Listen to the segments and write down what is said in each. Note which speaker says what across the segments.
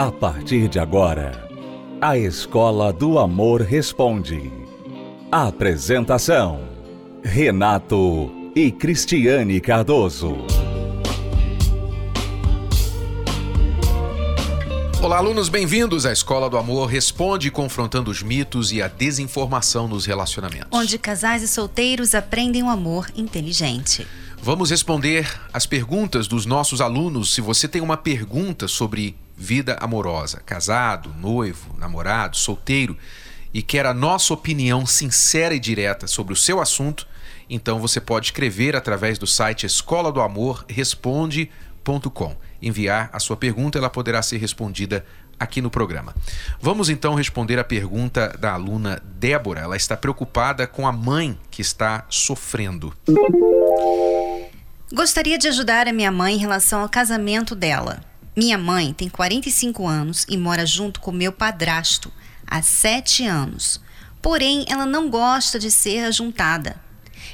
Speaker 1: A partir de agora, a Escola do Amor Responde. Apresentação: Renato e Cristiane Cardoso.
Speaker 2: Olá, alunos, bem-vindos à Escola do Amor Responde, confrontando os mitos e a desinformação nos relacionamentos.
Speaker 3: Onde casais e solteiros aprendem o um amor inteligente.
Speaker 2: Vamos responder as perguntas dos nossos alunos. Se você tem uma pergunta sobre vida amorosa, casado, noivo, namorado, solteiro, e quer a nossa opinião sincera e direta sobre o seu assunto, então você pode escrever através do site escola do amor responde.com. Enviar a sua pergunta, ela poderá ser respondida aqui no programa. Vamos então responder a pergunta da aluna Débora. Ela está preocupada com a mãe que está sofrendo.
Speaker 3: Gostaria de ajudar a minha mãe em relação ao casamento dela. Minha mãe tem 45 anos e mora junto com meu padrasto há 7 anos. Porém, ela não gosta de ser ajuntada.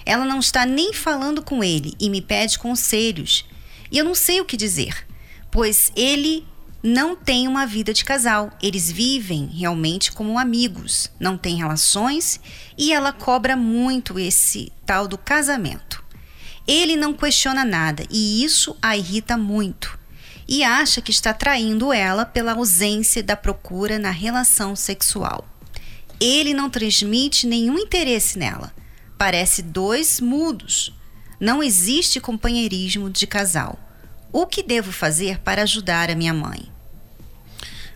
Speaker 3: Ela não está nem falando com ele e me pede conselhos. E eu não sei o que dizer, pois ele não tem uma vida de casal. Eles vivem realmente como amigos, não têm relações e ela cobra muito esse tal do casamento. Ele não questiona nada e isso a irrita muito. E acha que está traindo ela pela ausência da procura na relação sexual. Ele não transmite nenhum interesse nela. Parece dois mudos. Não existe companheirismo de casal. O que devo fazer para ajudar a minha mãe?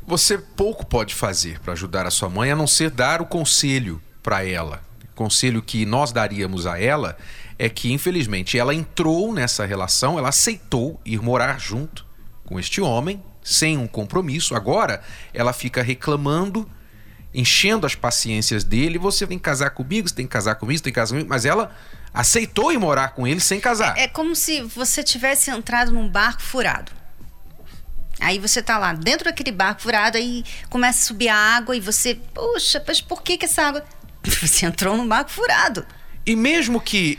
Speaker 2: Você pouco pode fazer para ajudar a sua mãe a não ser dar o conselho para ela. O conselho que nós daríamos a ela é que, infelizmente, ela entrou nessa relação, ela aceitou ir morar junto com este homem, sem um compromisso. Agora, ela fica reclamando, enchendo as paciências dele. Você tem que casar comigo, você tem que casar comigo, você tem que casar comigo. Mas ela aceitou ir morar com ele sem casar.
Speaker 3: É, é como se você tivesse entrado num barco furado. Aí você tá lá dentro daquele barco furado, aí começa a subir a água e você, poxa, mas por que que essa água? Você entrou num barco furado.
Speaker 2: E mesmo que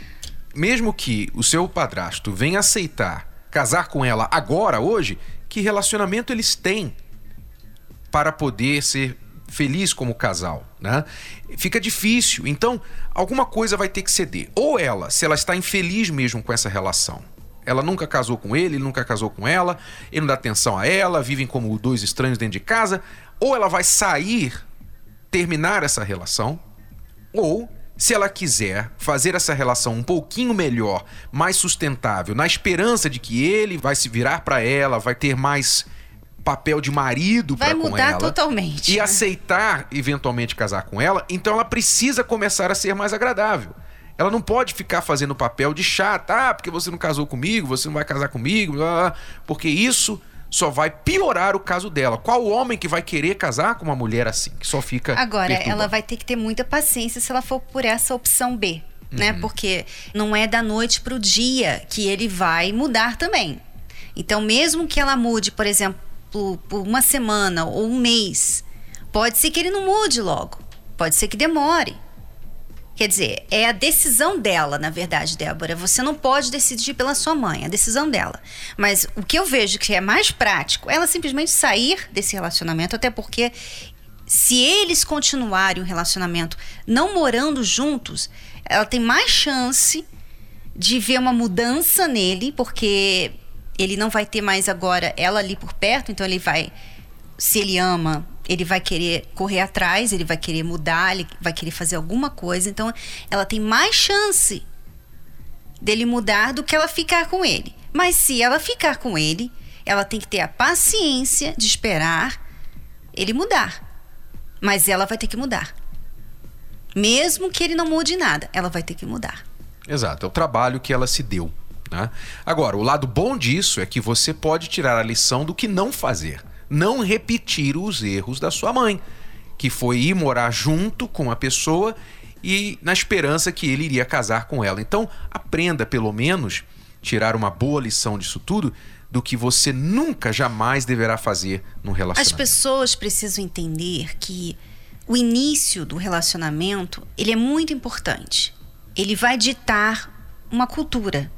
Speaker 2: mesmo que o seu padrasto venha aceitar casar com ela agora, hoje, que relacionamento eles têm para poder ser feliz como casal, né? Fica difícil. Então, alguma coisa vai ter que ceder. Ou ela, se ela está infeliz mesmo com essa relação. Ela nunca casou com ele, ele nunca casou com ela, ele não dá atenção a ela, vivem como dois estranhos dentro de casa. Ou ela vai sair, terminar essa relação, ou se ela quiser fazer essa relação um pouquinho melhor, mais sustentável, na esperança de que ele vai se virar para ela, vai ter mais papel de marido para com ela.
Speaker 3: Vai mudar totalmente.
Speaker 2: E né? aceitar eventualmente casar com ela, então ela precisa começar a ser mais agradável. Ela não pode ficar fazendo papel de chata, ah, porque você não casou comigo, você não vai casar comigo, porque isso só vai piorar o caso dela. Qual homem que vai querer casar com uma mulher assim, que só fica.
Speaker 3: Agora, ela vai ter que ter muita paciência se ela for por essa opção B, né? Uhum. Porque não é da noite pro dia que ele vai mudar também. Então, mesmo que ela mude, por exemplo, por uma semana ou um mês, pode ser que ele não mude logo. Pode ser que demore. Quer dizer, é a decisão dela, na verdade, Débora. Você não pode decidir pela sua mãe, é a decisão dela. Mas o que eu vejo que é mais prático, ela simplesmente sair desse relacionamento, até porque se eles continuarem o relacionamento não morando juntos, ela tem mais chance de ver uma mudança nele, porque ele não vai ter mais agora ela ali por perto, então ele vai, se ele ama, ele vai querer correr atrás, ele vai querer mudar, ele vai querer fazer alguma coisa. Então, ela tem mais chance dele mudar do que ela ficar com ele. Mas se ela ficar com ele, ela tem que ter a paciência de esperar ele mudar. Mas ela vai ter que mudar. Mesmo que ele não mude nada, ela vai ter que mudar.
Speaker 2: Exato, é o trabalho que ela se deu. Né? Agora, o lado bom disso é que você pode tirar a lição do que não fazer não repetir os erros da sua mãe, que foi ir morar junto com a pessoa e na esperança que ele iria casar com ela. Então, aprenda pelo menos tirar uma boa lição disso tudo do que você nunca jamais deverá fazer no relacionamento.
Speaker 3: As pessoas precisam entender que o início do relacionamento, ele é muito importante. Ele vai ditar uma cultura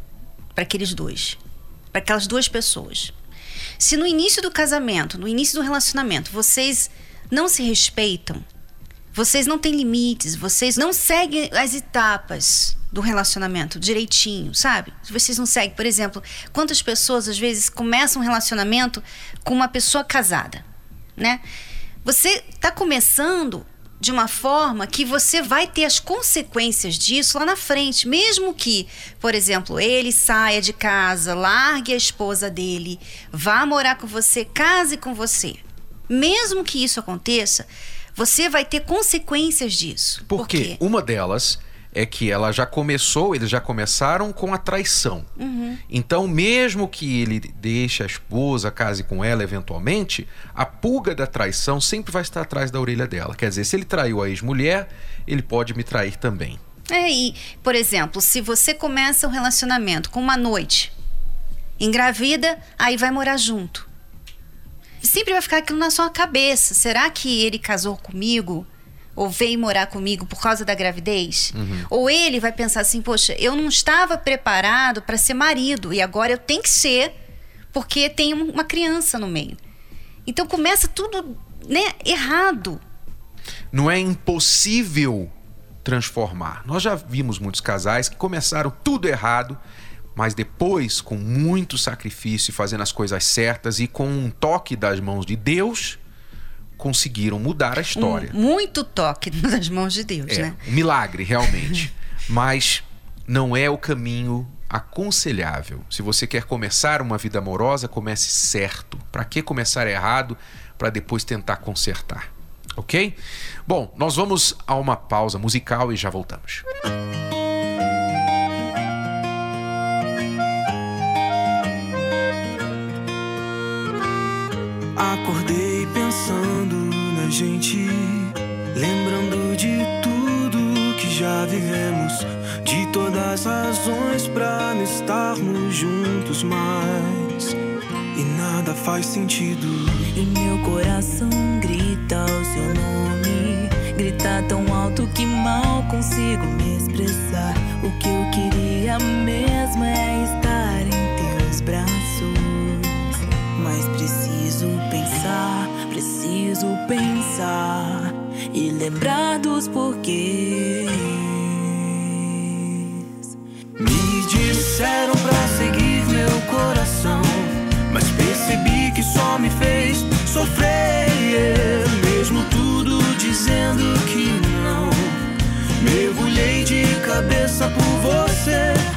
Speaker 3: para aqueles dois, para aquelas duas pessoas. Se no início do casamento, no início do relacionamento, vocês não se respeitam, vocês não têm limites, vocês não seguem as etapas do relacionamento direitinho, sabe? Vocês não seguem, por exemplo, quantas pessoas às vezes começam um relacionamento com uma pessoa casada, né? Você está começando de uma forma que você vai ter as consequências disso lá na frente, mesmo que, por exemplo, ele saia de casa, largue a esposa dele, vá morar com você, case com você. Mesmo que isso aconteça, você vai ter consequências disso.
Speaker 2: Por quê? Uma delas é que ela já começou, eles já começaram com a traição.
Speaker 3: Uhum.
Speaker 2: Então, mesmo que ele deixe a esposa, case com ela eventualmente, a pulga da traição sempre vai estar atrás da orelha dela. Quer dizer, se ele traiu a ex-mulher, ele pode me trair também.
Speaker 3: É, e, por exemplo, se você começa um relacionamento com uma noite, engravida, aí vai morar junto. Sempre vai ficar aquilo na sua cabeça. Será que ele casou comigo? Ou veio morar comigo por causa da gravidez,
Speaker 2: uhum.
Speaker 3: ou ele vai pensar assim, poxa, eu não estava preparado para ser marido e agora eu tenho que ser porque tem uma criança no meio. Então começa tudo, né, errado.
Speaker 2: Não é impossível transformar. Nós já vimos muitos casais que começaram tudo errado, mas depois, com muito sacrifício, fazendo as coisas certas e com um toque das mãos de Deus, conseguiram mudar a história.
Speaker 3: Um, muito toque nas mãos de Deus,
Speaker 2: é,
Speaker 3: né?
Speaker 2: Um milagre, realmente. Mas não é o caminho aconselhável. Se você quer começar uma vida amorosa, comece certo. Para que começar errado para depois tentar consertar? Ok? Bom, nós vamos a uma pausa musical e já voltamos.
Speaker 4: Acordei pensando na gente, lembrando de tudo que já vivemos, de todas as razões para não estarmos juntos mais. E nada faz sentido.
Speaker 5: E meu coração grita o seu nome, grita tão alto que mal consigo me expressar. O que eu queria mesmo é estar em teus braços. Mas preciso pensar, preciso pensar e lembrar dos porquês.
Speaker 4: Me disseram pra seguir meu coração, mas percebi que só me fez sofrer. Mesmo tudo dizendo que não, mergulhei de cabeça por você.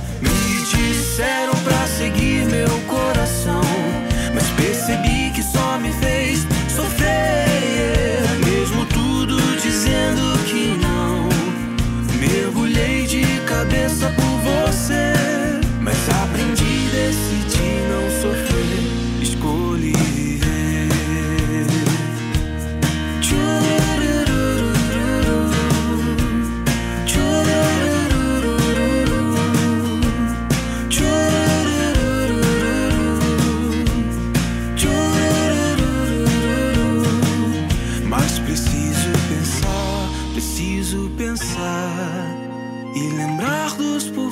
Speaker 4: Lembrar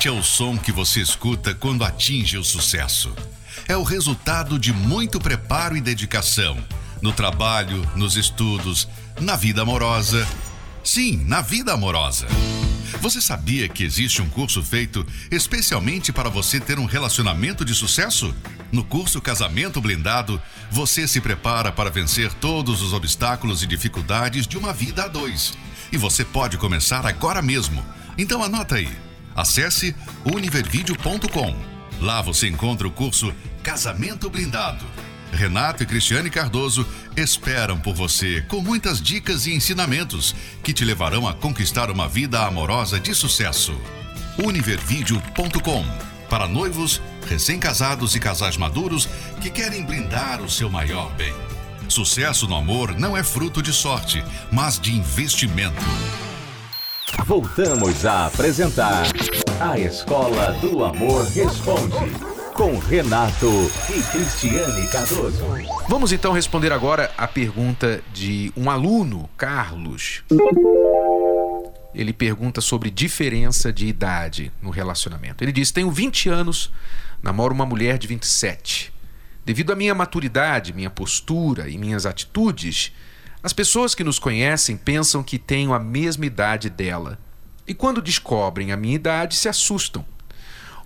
Speaker 6: Este é o som que você escuta quando atinge o sucesso. É o resultado de muito preparo e dedicação no trabalho, nos estudos, na vida amorosa. Sim, na vida amorosa. Você sabia que existe um curso feito especialmente para você ter um relacionamento de sucesso? No curso Casamento Blindado, você se prepara para vencer todos os obstáculos e dificuldades de uma vida a dois. E você pode começar agora mesmo. Então anota aí. Acesse univervideo.com. Lá você encontra o curso Casamento Blindado. Renato e Cristiane Cardoso esperam por você com muitas dicas e ensinamentos que te levarão a conquistar uma vida amorosa de sucesso. Univervideo.com para noivos, recém-casados e casais maduros que querem blindar o seu maior bem. Sucesso no amor não é fruto de sorte, mas de investimento.
Speaker 1: Voltamos a apresentar A Escola do Amor Responde, com Renato e Cristiane Cardoso.
Speaker 2: Vamos então responder agora a pergunta de um aluno, Carlos. Ele pergunta sobre diferença de idade no relacionamento. Ele diz: Tenho 20 anos, namoro uma mulher de 27. Devido à minha maturidade, minha postura e minhas atitudes, as pessoas que nos conhecem pensam que tenho a mesma idade dela. E quando descobrem a minha idade, se assustam.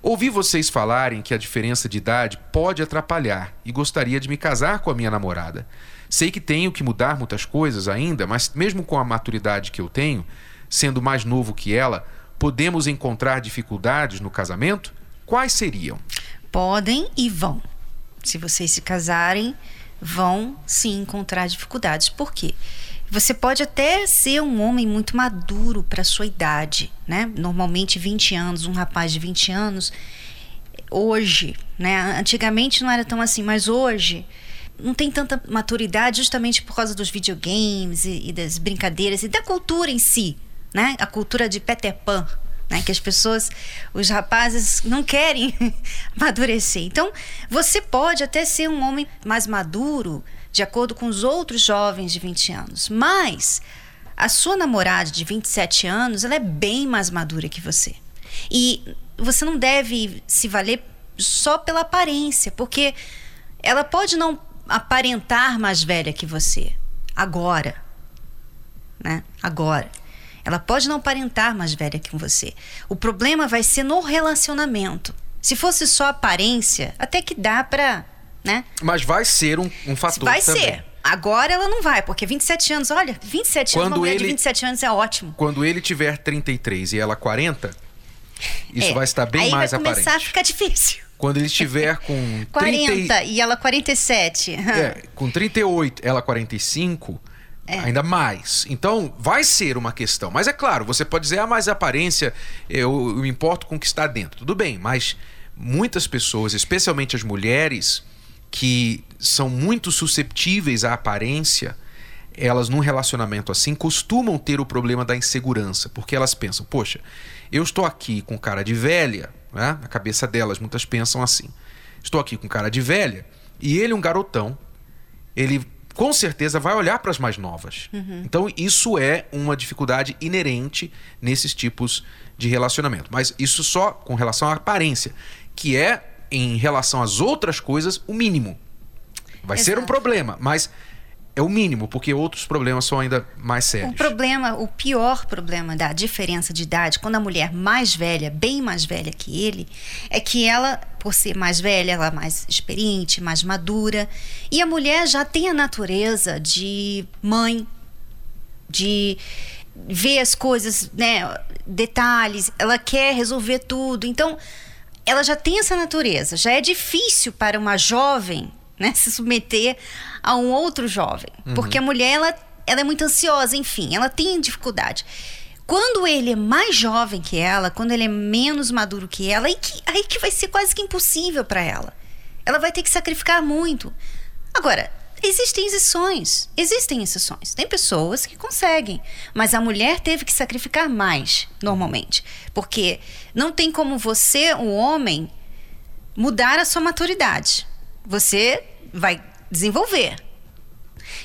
Speaker 2: Ouvi vocês falarem que a diferença de idade pode atrapalhar e gostaria de me casar com a minha namorada. Sei que tenho que mudar muitas coisas ainda, mas mesmo com a maturidade que eu tenho, sendo mais novo que ela, podemos encontrar dificuldades no casamento? Quais seriam?
Speaker 3: Podem e vão. Se vocês se casarem, vão sim encontrar dificuldades. Por quê? Você pode até ser um homem muito maduro para sua idade, né? Normalmente 20 anos, um rapaz de 20 anos, hoje, né? Antigamente não era tão assim, mas hoje não tem tanta maturidade justamente por causa dos videogames e, e das brincadeiras e da cultura em si, né? A cultura de Peter Pan, né? Que as pessoas, os rapazes não querem amadurecer. Então, você pode até ser um homem mais maduro, de acordo com os outros jovens de 20 anos, mas a sua namorada de 27 anos, ela é bem mais madura que você. E você não deve se valer só pela aparência, porque ela pode não aparentar mais velha que você agora, né? Agora. Ela pode não aparentar mais velha que você. O problema vai ser no relacionamento. Se fosse só aparência, até que dá pra, né?
Speaker 2: Mas vai ser um, um fator
Speaker 3: Vai
Speaker 2: também.
Speaker 3: ser. Agora ela não vai, porque 27 anos, olha, 27 anos,
Speaker 2: Quando
Speaker 3: uma mulher de
Speaker 2: ele-
Speaker 3: 27 anos é ótimo.
Speaker 2: Quando ele tiver 33 e ela 40, isso
Speaker 3: É.
Speaker 2: vai estar bem
Speaker 3: Aí
Speaker 2: mais
Speaker 3: vai começar
Speaker 2: aparente.
Speaker 3: a ficar difícil.
Speaker 2: Quando ele estiver com
Speaker 3: 40
Speaker 2: 30
Speaker 3: e ela 47.
Speaker 2: e, é, com 38, ela 45,
Speaker 3: É.
Speaker 2: ainda mais. Então, vai ser uma questão. Mas é claro, você pode dizer, ah, mas a aparência, eu, eu me importo com o que está dentro. Tudo bem, mas muitas pessoas, especialmente as mulheres, que são muito susceptíveis à aparência, elas num relacionamento assim costumam ter o problema da insegurança, porque elas pensam, poxa, eu estou aqui com cara de velha, né? Na cabeça delas, muitas pensam assim. Estou aqui com cara de velha e ele um garotão, ele com certeza vai olhar para as mais novas. Então isso é uma dificuldade inerente nesses tipos de relacionamento, mas isso só com relação à aparência, que é em relação às outras coisas o mínimo. Vai ser um
Speaker 3: Exato.
Speaker 2: problema, mas é o mínimo, porque outros problemas são ainda mais sérios.
Speaker 3: O problema, o pior problema da diferença de idade, quando a mulher mais velha, bem mais velha que ele, é que ela, por ser mais velha, ela é mais experiente, mais madura, e a mulher já tem a natureza de mãe, de ver as coisas, né, detalhes, ela quer resolver tudo. Então, ela já tem essa natureza. Já é difícil para uma jovem, né, se submeter a um outro jovem, porque a mulher ela, ela é muito ansiosa, enfim, ela tem dificuldade. Quando ele é mais jovem que ela, quando ele é menos maduro que ela, aí que, aí que vai ser quase que impossível para ela. Ela vai ter que sacrificar muito. Agora, existem exceções. Existem exceções. Tem pessoas que conseguem. Mas a mulher teve que sacrificar mais, normalmente. Porque não tem como você, o homem, mudar a sua maturidade. Você vai desenvolver.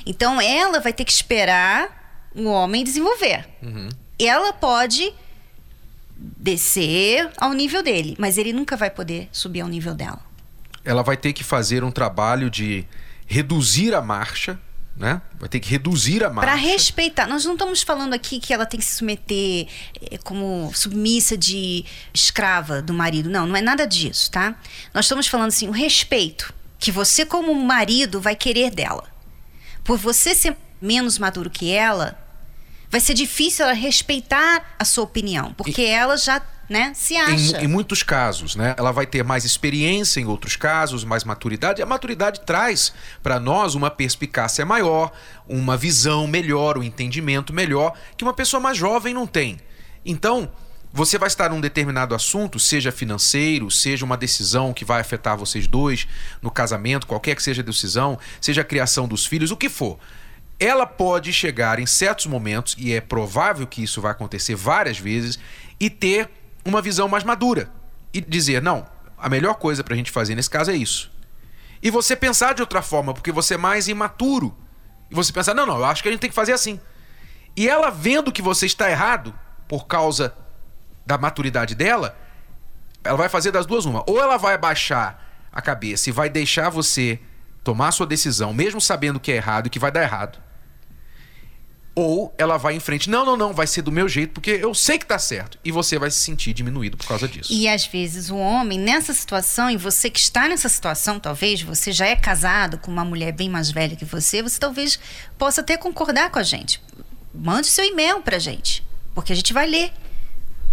Speaker 3: Então ela vai ter que esperar o homem desenvolver. Ela pode descer ao nível dele, mas ele nunca vai poder subir ao nível dela.
Speaker 2: ela vai ter que fazer um trabalho de reduzir a marcha, né? Vai ter que reduzir a marcha.
Speaker 3: Para respeitar. Nós não estamos falando aqui que ela tem que se submeter eh, como submissa de escrava do marido. Não, não é nada disso, tá? Nós estamos falando assim, o respeito que você como marido vai querer dela. Por você ser menos maduro que ela, vai ser difícil ela respeitar a sua opinião, porque e... ela já né, se acha.
Speaker 2: Em, em, muitos casos, né? Ela vai ter mais experiência em outros casos, mais maturidade. A maturidade traz para nós uma perspicácia maior, uma visão melhor, um entendimento melhor que uma pessoa mais jovem não tem. Então, você vai estar num determinado assunto, seja financeiro, seja uma decisão que vai afetar vocês dois no casamento, qualquer que seja a decisão, seja a criação dos filhos, o que for. Ela pode chegar em certos momentos, e é provável que isso vai acontecer várias vezes, e ter uma visão mais madura e dizer: não, a melhor coisa para a gente fazer nesse caso é isso. E você pensar de outra forma, porque você é mais imaturo. E você pensar: não, não, eu acho que a gente tem que fazer assim. E ela vendo que você está errado por causa da maturidade dela, ela vai fazer das duas uma. Ou ela vai baixar a cabeça e vai deixar você tomar sua decisão, mesmo sabendo que é errado e que vai dar errado. Ou ela vai em frente, não, não, não, vai ser do meu jeito, porque eu sei que tá certo. E você vai se sentir diminuído por causa disso.
Speaker 3: E às vezes o homem, nessa situação, e você que está nessa situação, talvez você já é casado com uma mulher bem mais velha que você, você talvez possa até concordar com a gente. Mande seu e-mail pra gente, porque a gente vai ler.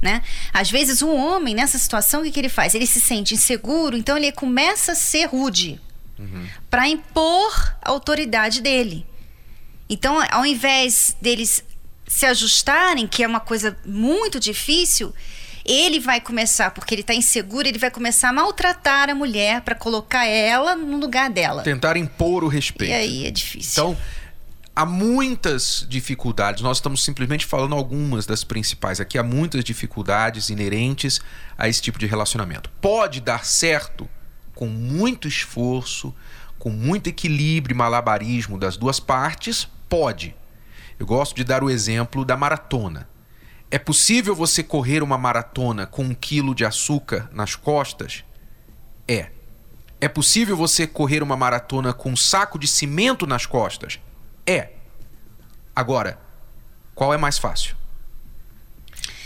Speaker 3: Né? Às vezes um homem nessa situação o que, que ele faz? Ele se sente inseguro, então ele começa a ser rude uhum. para impor a autoridade dele. Então, ao invés deles se ajustarem, que é uma coisa muito difícil, ele vai começar, porque ele está inseguro, ele vai começar a maltratar a mulher para colocar ela no lugar dela.
Speaker 2: Tentar impor o respeito.
Speaker 3: E aí é difícil.
Speaker 2: Então, há muitas dificuldades. Nós estamos simplesmente falando algumas das principais. Aqui há muitas dificuldades inerentes a esse tipo de relacionamento. Pode dar certo com muito esforço, com muito equilíbrio e malabarismo das duas partes, Pode. Eu gosto de dar o exemplo da maratona. É possível você correr uma maratona com um quilo de açúcar nas costas? É. É possível você correr uma maratona com um saco de cimento nas costas? É. Agora, qual é mais fácil?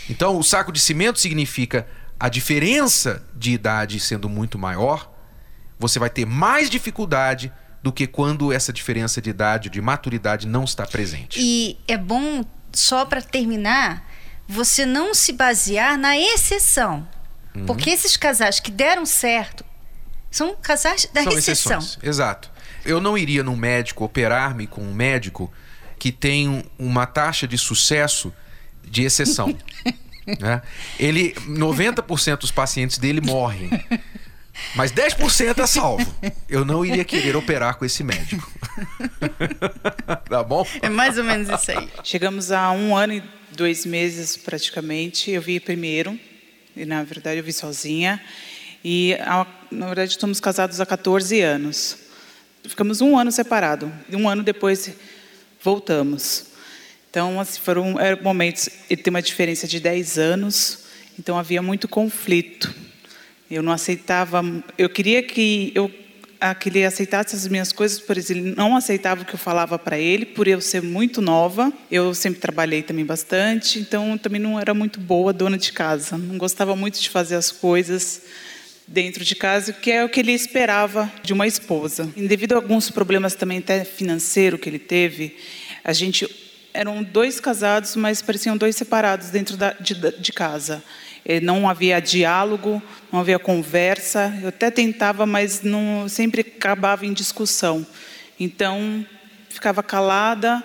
Speaker 2: Então, o saco de cimento significa a diferença de idade sendo muito maior, você vai ter mais dificuldade do que quando essa diferença de idade, de maturidade não está presente.
Speaker 3: E é bom, só para terminar, você não se basear na exceção. Uhum. Porque esses casais que deram certo são casais da são exceção. Exceções.
Speaker 2: Exato. Eu não iria num médico operar-me com um médico que tem uma taxa de sucesso de exceção. né? Ele 90% dos pacientes dele morrem. Mas 10% é salvo. Eu não iria querer operar com esse médico. tá bom?
Speaker 3: É mais ou menos isso aí.
Speaker 7: Chegamos a um ano e dois meses praticamente. Eu vi primeiro, e na verdade eu vi sozinha. E na verdade estamos casados há 14 anos. Ficamos um ano separado. E um ano depois voltamos. Então, assim, foram momentos. Ele tem uma diferença de 10 anos, então havia muito conflito. Eu não aceitava, eu queria que eu que ele aceitasse as minhas coisas, por ele não aceitava o que eu falava para ele, por eu ser muito nova. Eu sempre trabalhei também bastante, então também não era muito boa dona de casa. Não gostava muito de fazer as coisas dentro de casa, que é o que ele esperava de uma esposa. E devido a alguns problemas também até financeiro que ele teve, a gente eram dois casados, mas pareciam dois separados dentro da, de, de casa. Eh, não havia diálogo, não havia conversa. Eu até tentava, mas não, sempre acabava em discussão. Então, ficava calada,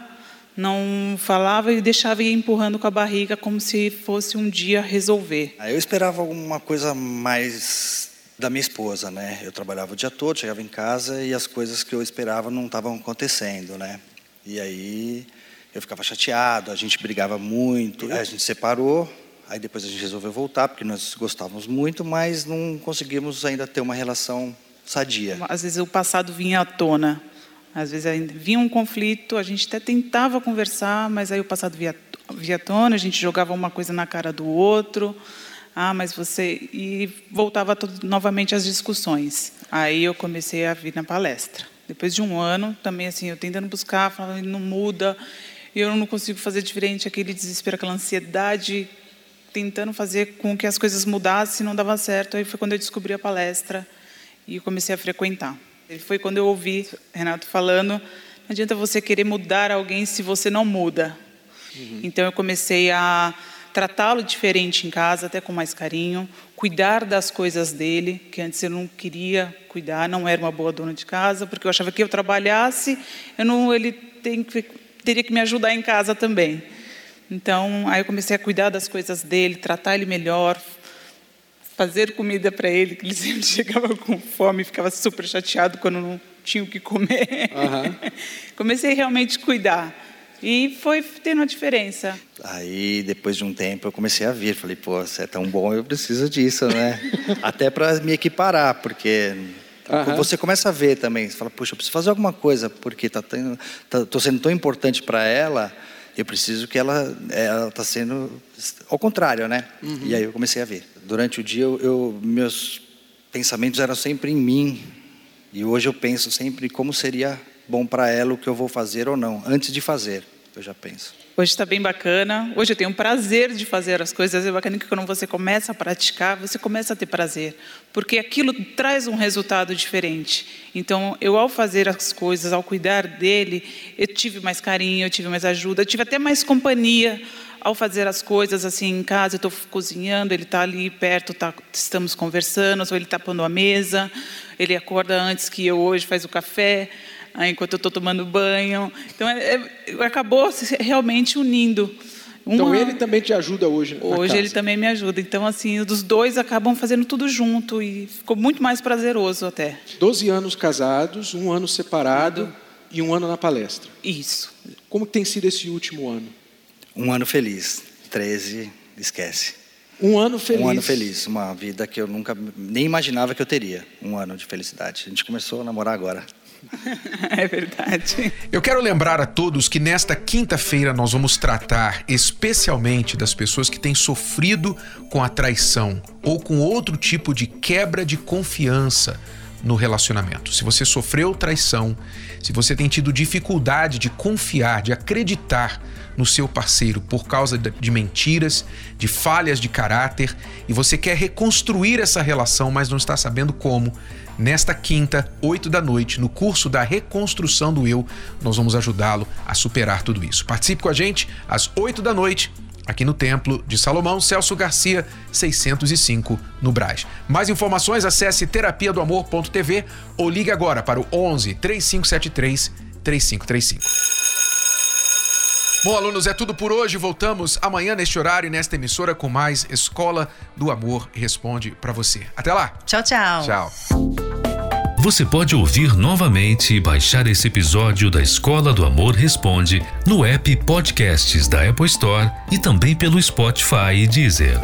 Speaker 7: não falava e deixava ir empurrando com a barriga como se fosse um dia resolver.
Speaker 8: Eu esperava alguma coisa mais da minha esposa, né? Eu trabalhava o dia todo, chegava em casa e as coisas que eu esperava não estavam acontecendo, né? E aí eu ficava chateado, a gente brigava muito, a gente separou, Aí depois a gente resolveu voltar, porque nós gostávamos muito, mas não conseguimos ainda ter uma relação sadia.
Speaker 7: Às vezes o passado vinha à tona. Às vezes vinha um conflito, a gente até tentava conversar, mas aí o passado via, via tona, a gente jogava uma coisa na cara do outro. Ah, mas você. E voltava todo, novamente às discussões. Aí eu comecei a vir na palestra. Depois de um ano, também assim, eu tentando buscar, falando, não muda, eu não consigo fazer diferente, aquele desespero, aquela ansiedade, tentando fazer com que as coisas mudassem, não dava certo. Aí foi quando eu descobri a palestra e comecei a frequentar. Foi quando eu ouvi Renato falando, não adianta você querer mudar alguém se você não muda. Uhum. Então eu comecei a tratá-lo diferente em casa, até com mais carinho, cuidar das coisas dele, que antes eu não queria cuidar, não era uma boa dona de casa, porque eu achava que eu trabalhasse, eu não, ele tem que, teria que me ajudar em casa também. Então, aí eu comecei a cuidar das coisas dele, tratar ele melhor, fazer comida para ele, que ele sempre chegava com fome, ficava super chateado quando não tinha o que comer. Uhum. comecei realmente a cuidar. E foi tendo uma diferença.
Speaker 8: Aí, depois de um tempo, eu comecei a vir. Falei, pô, você é tão bom, eu preciso disso, né? Até para me equiparar, porque uhum. você começa a ver também. Você fala, puxa, eu preciso fazer alguma coisa, porque tá tendo, tá, tô sendo tão importante para ela, eu preciso que ela ela está sendo ao contrário, né? Uhum. E aí eu comecei a ver. Durante o dia, eu, eu, meus pensamentos eram sempre em mim. E hoje eu penso sempre como seria bom para ela o que eu vou fazer ou não, antes de fazer, eu já penso.
Speaker 7: Hoje está bem bacana. Hoje eu tenho prazer de fazer as coisas. É bacana que quando você começa a praticar, você começa a ter prazer, porque aquilo traz um resultado diferente. Então, eu ao fazer as coisas, ao cuidar dele, eu tive mais carinho, eu tive mais ajuda, eu tive até mais companhia ao fazer as coisas assim em casa. Eu estou cozinhando, ele está ali perto, tá, estamos conversando, ou ele está pondo a mesa, ele acorda antes que eu hoje faz o café enquanto eu estou tomando banho. Então, é, é, acabou realmente unindo.
Speaker 9: Uma... Então ele também te ajuda hoje.
Speaker 7: Hoje
Speaker 9: casa.
Speaker 7: ele também me ajuda. Então, assim, os dois acabam fazendo tudo junto e ficou muito mais prazeroso até.
Speaker 9: Doze anos casados, um ano separado e um ano na palestra.
Speaker 7: Isso.
Speaker 9: Como tem sido esse último ano?
Speaker 8: Um ano feliz. Treze, esquece.
Speaker 9: Um ano feliz.
Speaker 8: Um ano feliz, uma vida que eu nunca nem imaginava que eu teria. Um ano de felicidade. A gente começou a namorar agora.
Speaker 7: É verdade.
Speaker 2: Eu quero lembrar a todos que nesta quinta-feira nós vamos tratar especialmente das pessoas que têm sofrido com a traição ou com outro tipo de quebra de confiança no relacionamento. Se você sofreu traição, se você tem tido dificuldade de confiar, de acreditar no seu parceiro por causa de mentiras, de falhas de caráter e você quer reconstruir essa relação, mas não está sabendo como, nesta quinta, 8 da noite, no curso da Reconstrução do Eu, nós vamos ajudá-lo a superar tudo isso. Participe com a gente às 8 da noite aqui no Templo de Salomão, Celso Garcia, 605, no Brás. Mais informações, acesse terapia do amor.tv ou ligue agora para o 11 3573 3535. Bom, alunos, é tudo por hoje. Voltamos amanhã neste horário e nesta emissora com mais Escola do Amor Responde para você. Até lá.
Speaker 3: Tchau, tchau.
Speaker 2: Tchau.
Speaker 1: Você pode ouvir novamente e baixar esse episódio da Escola do Amor Responde no app Podcasts da Apple Store e também pelo Spotify e Deezer.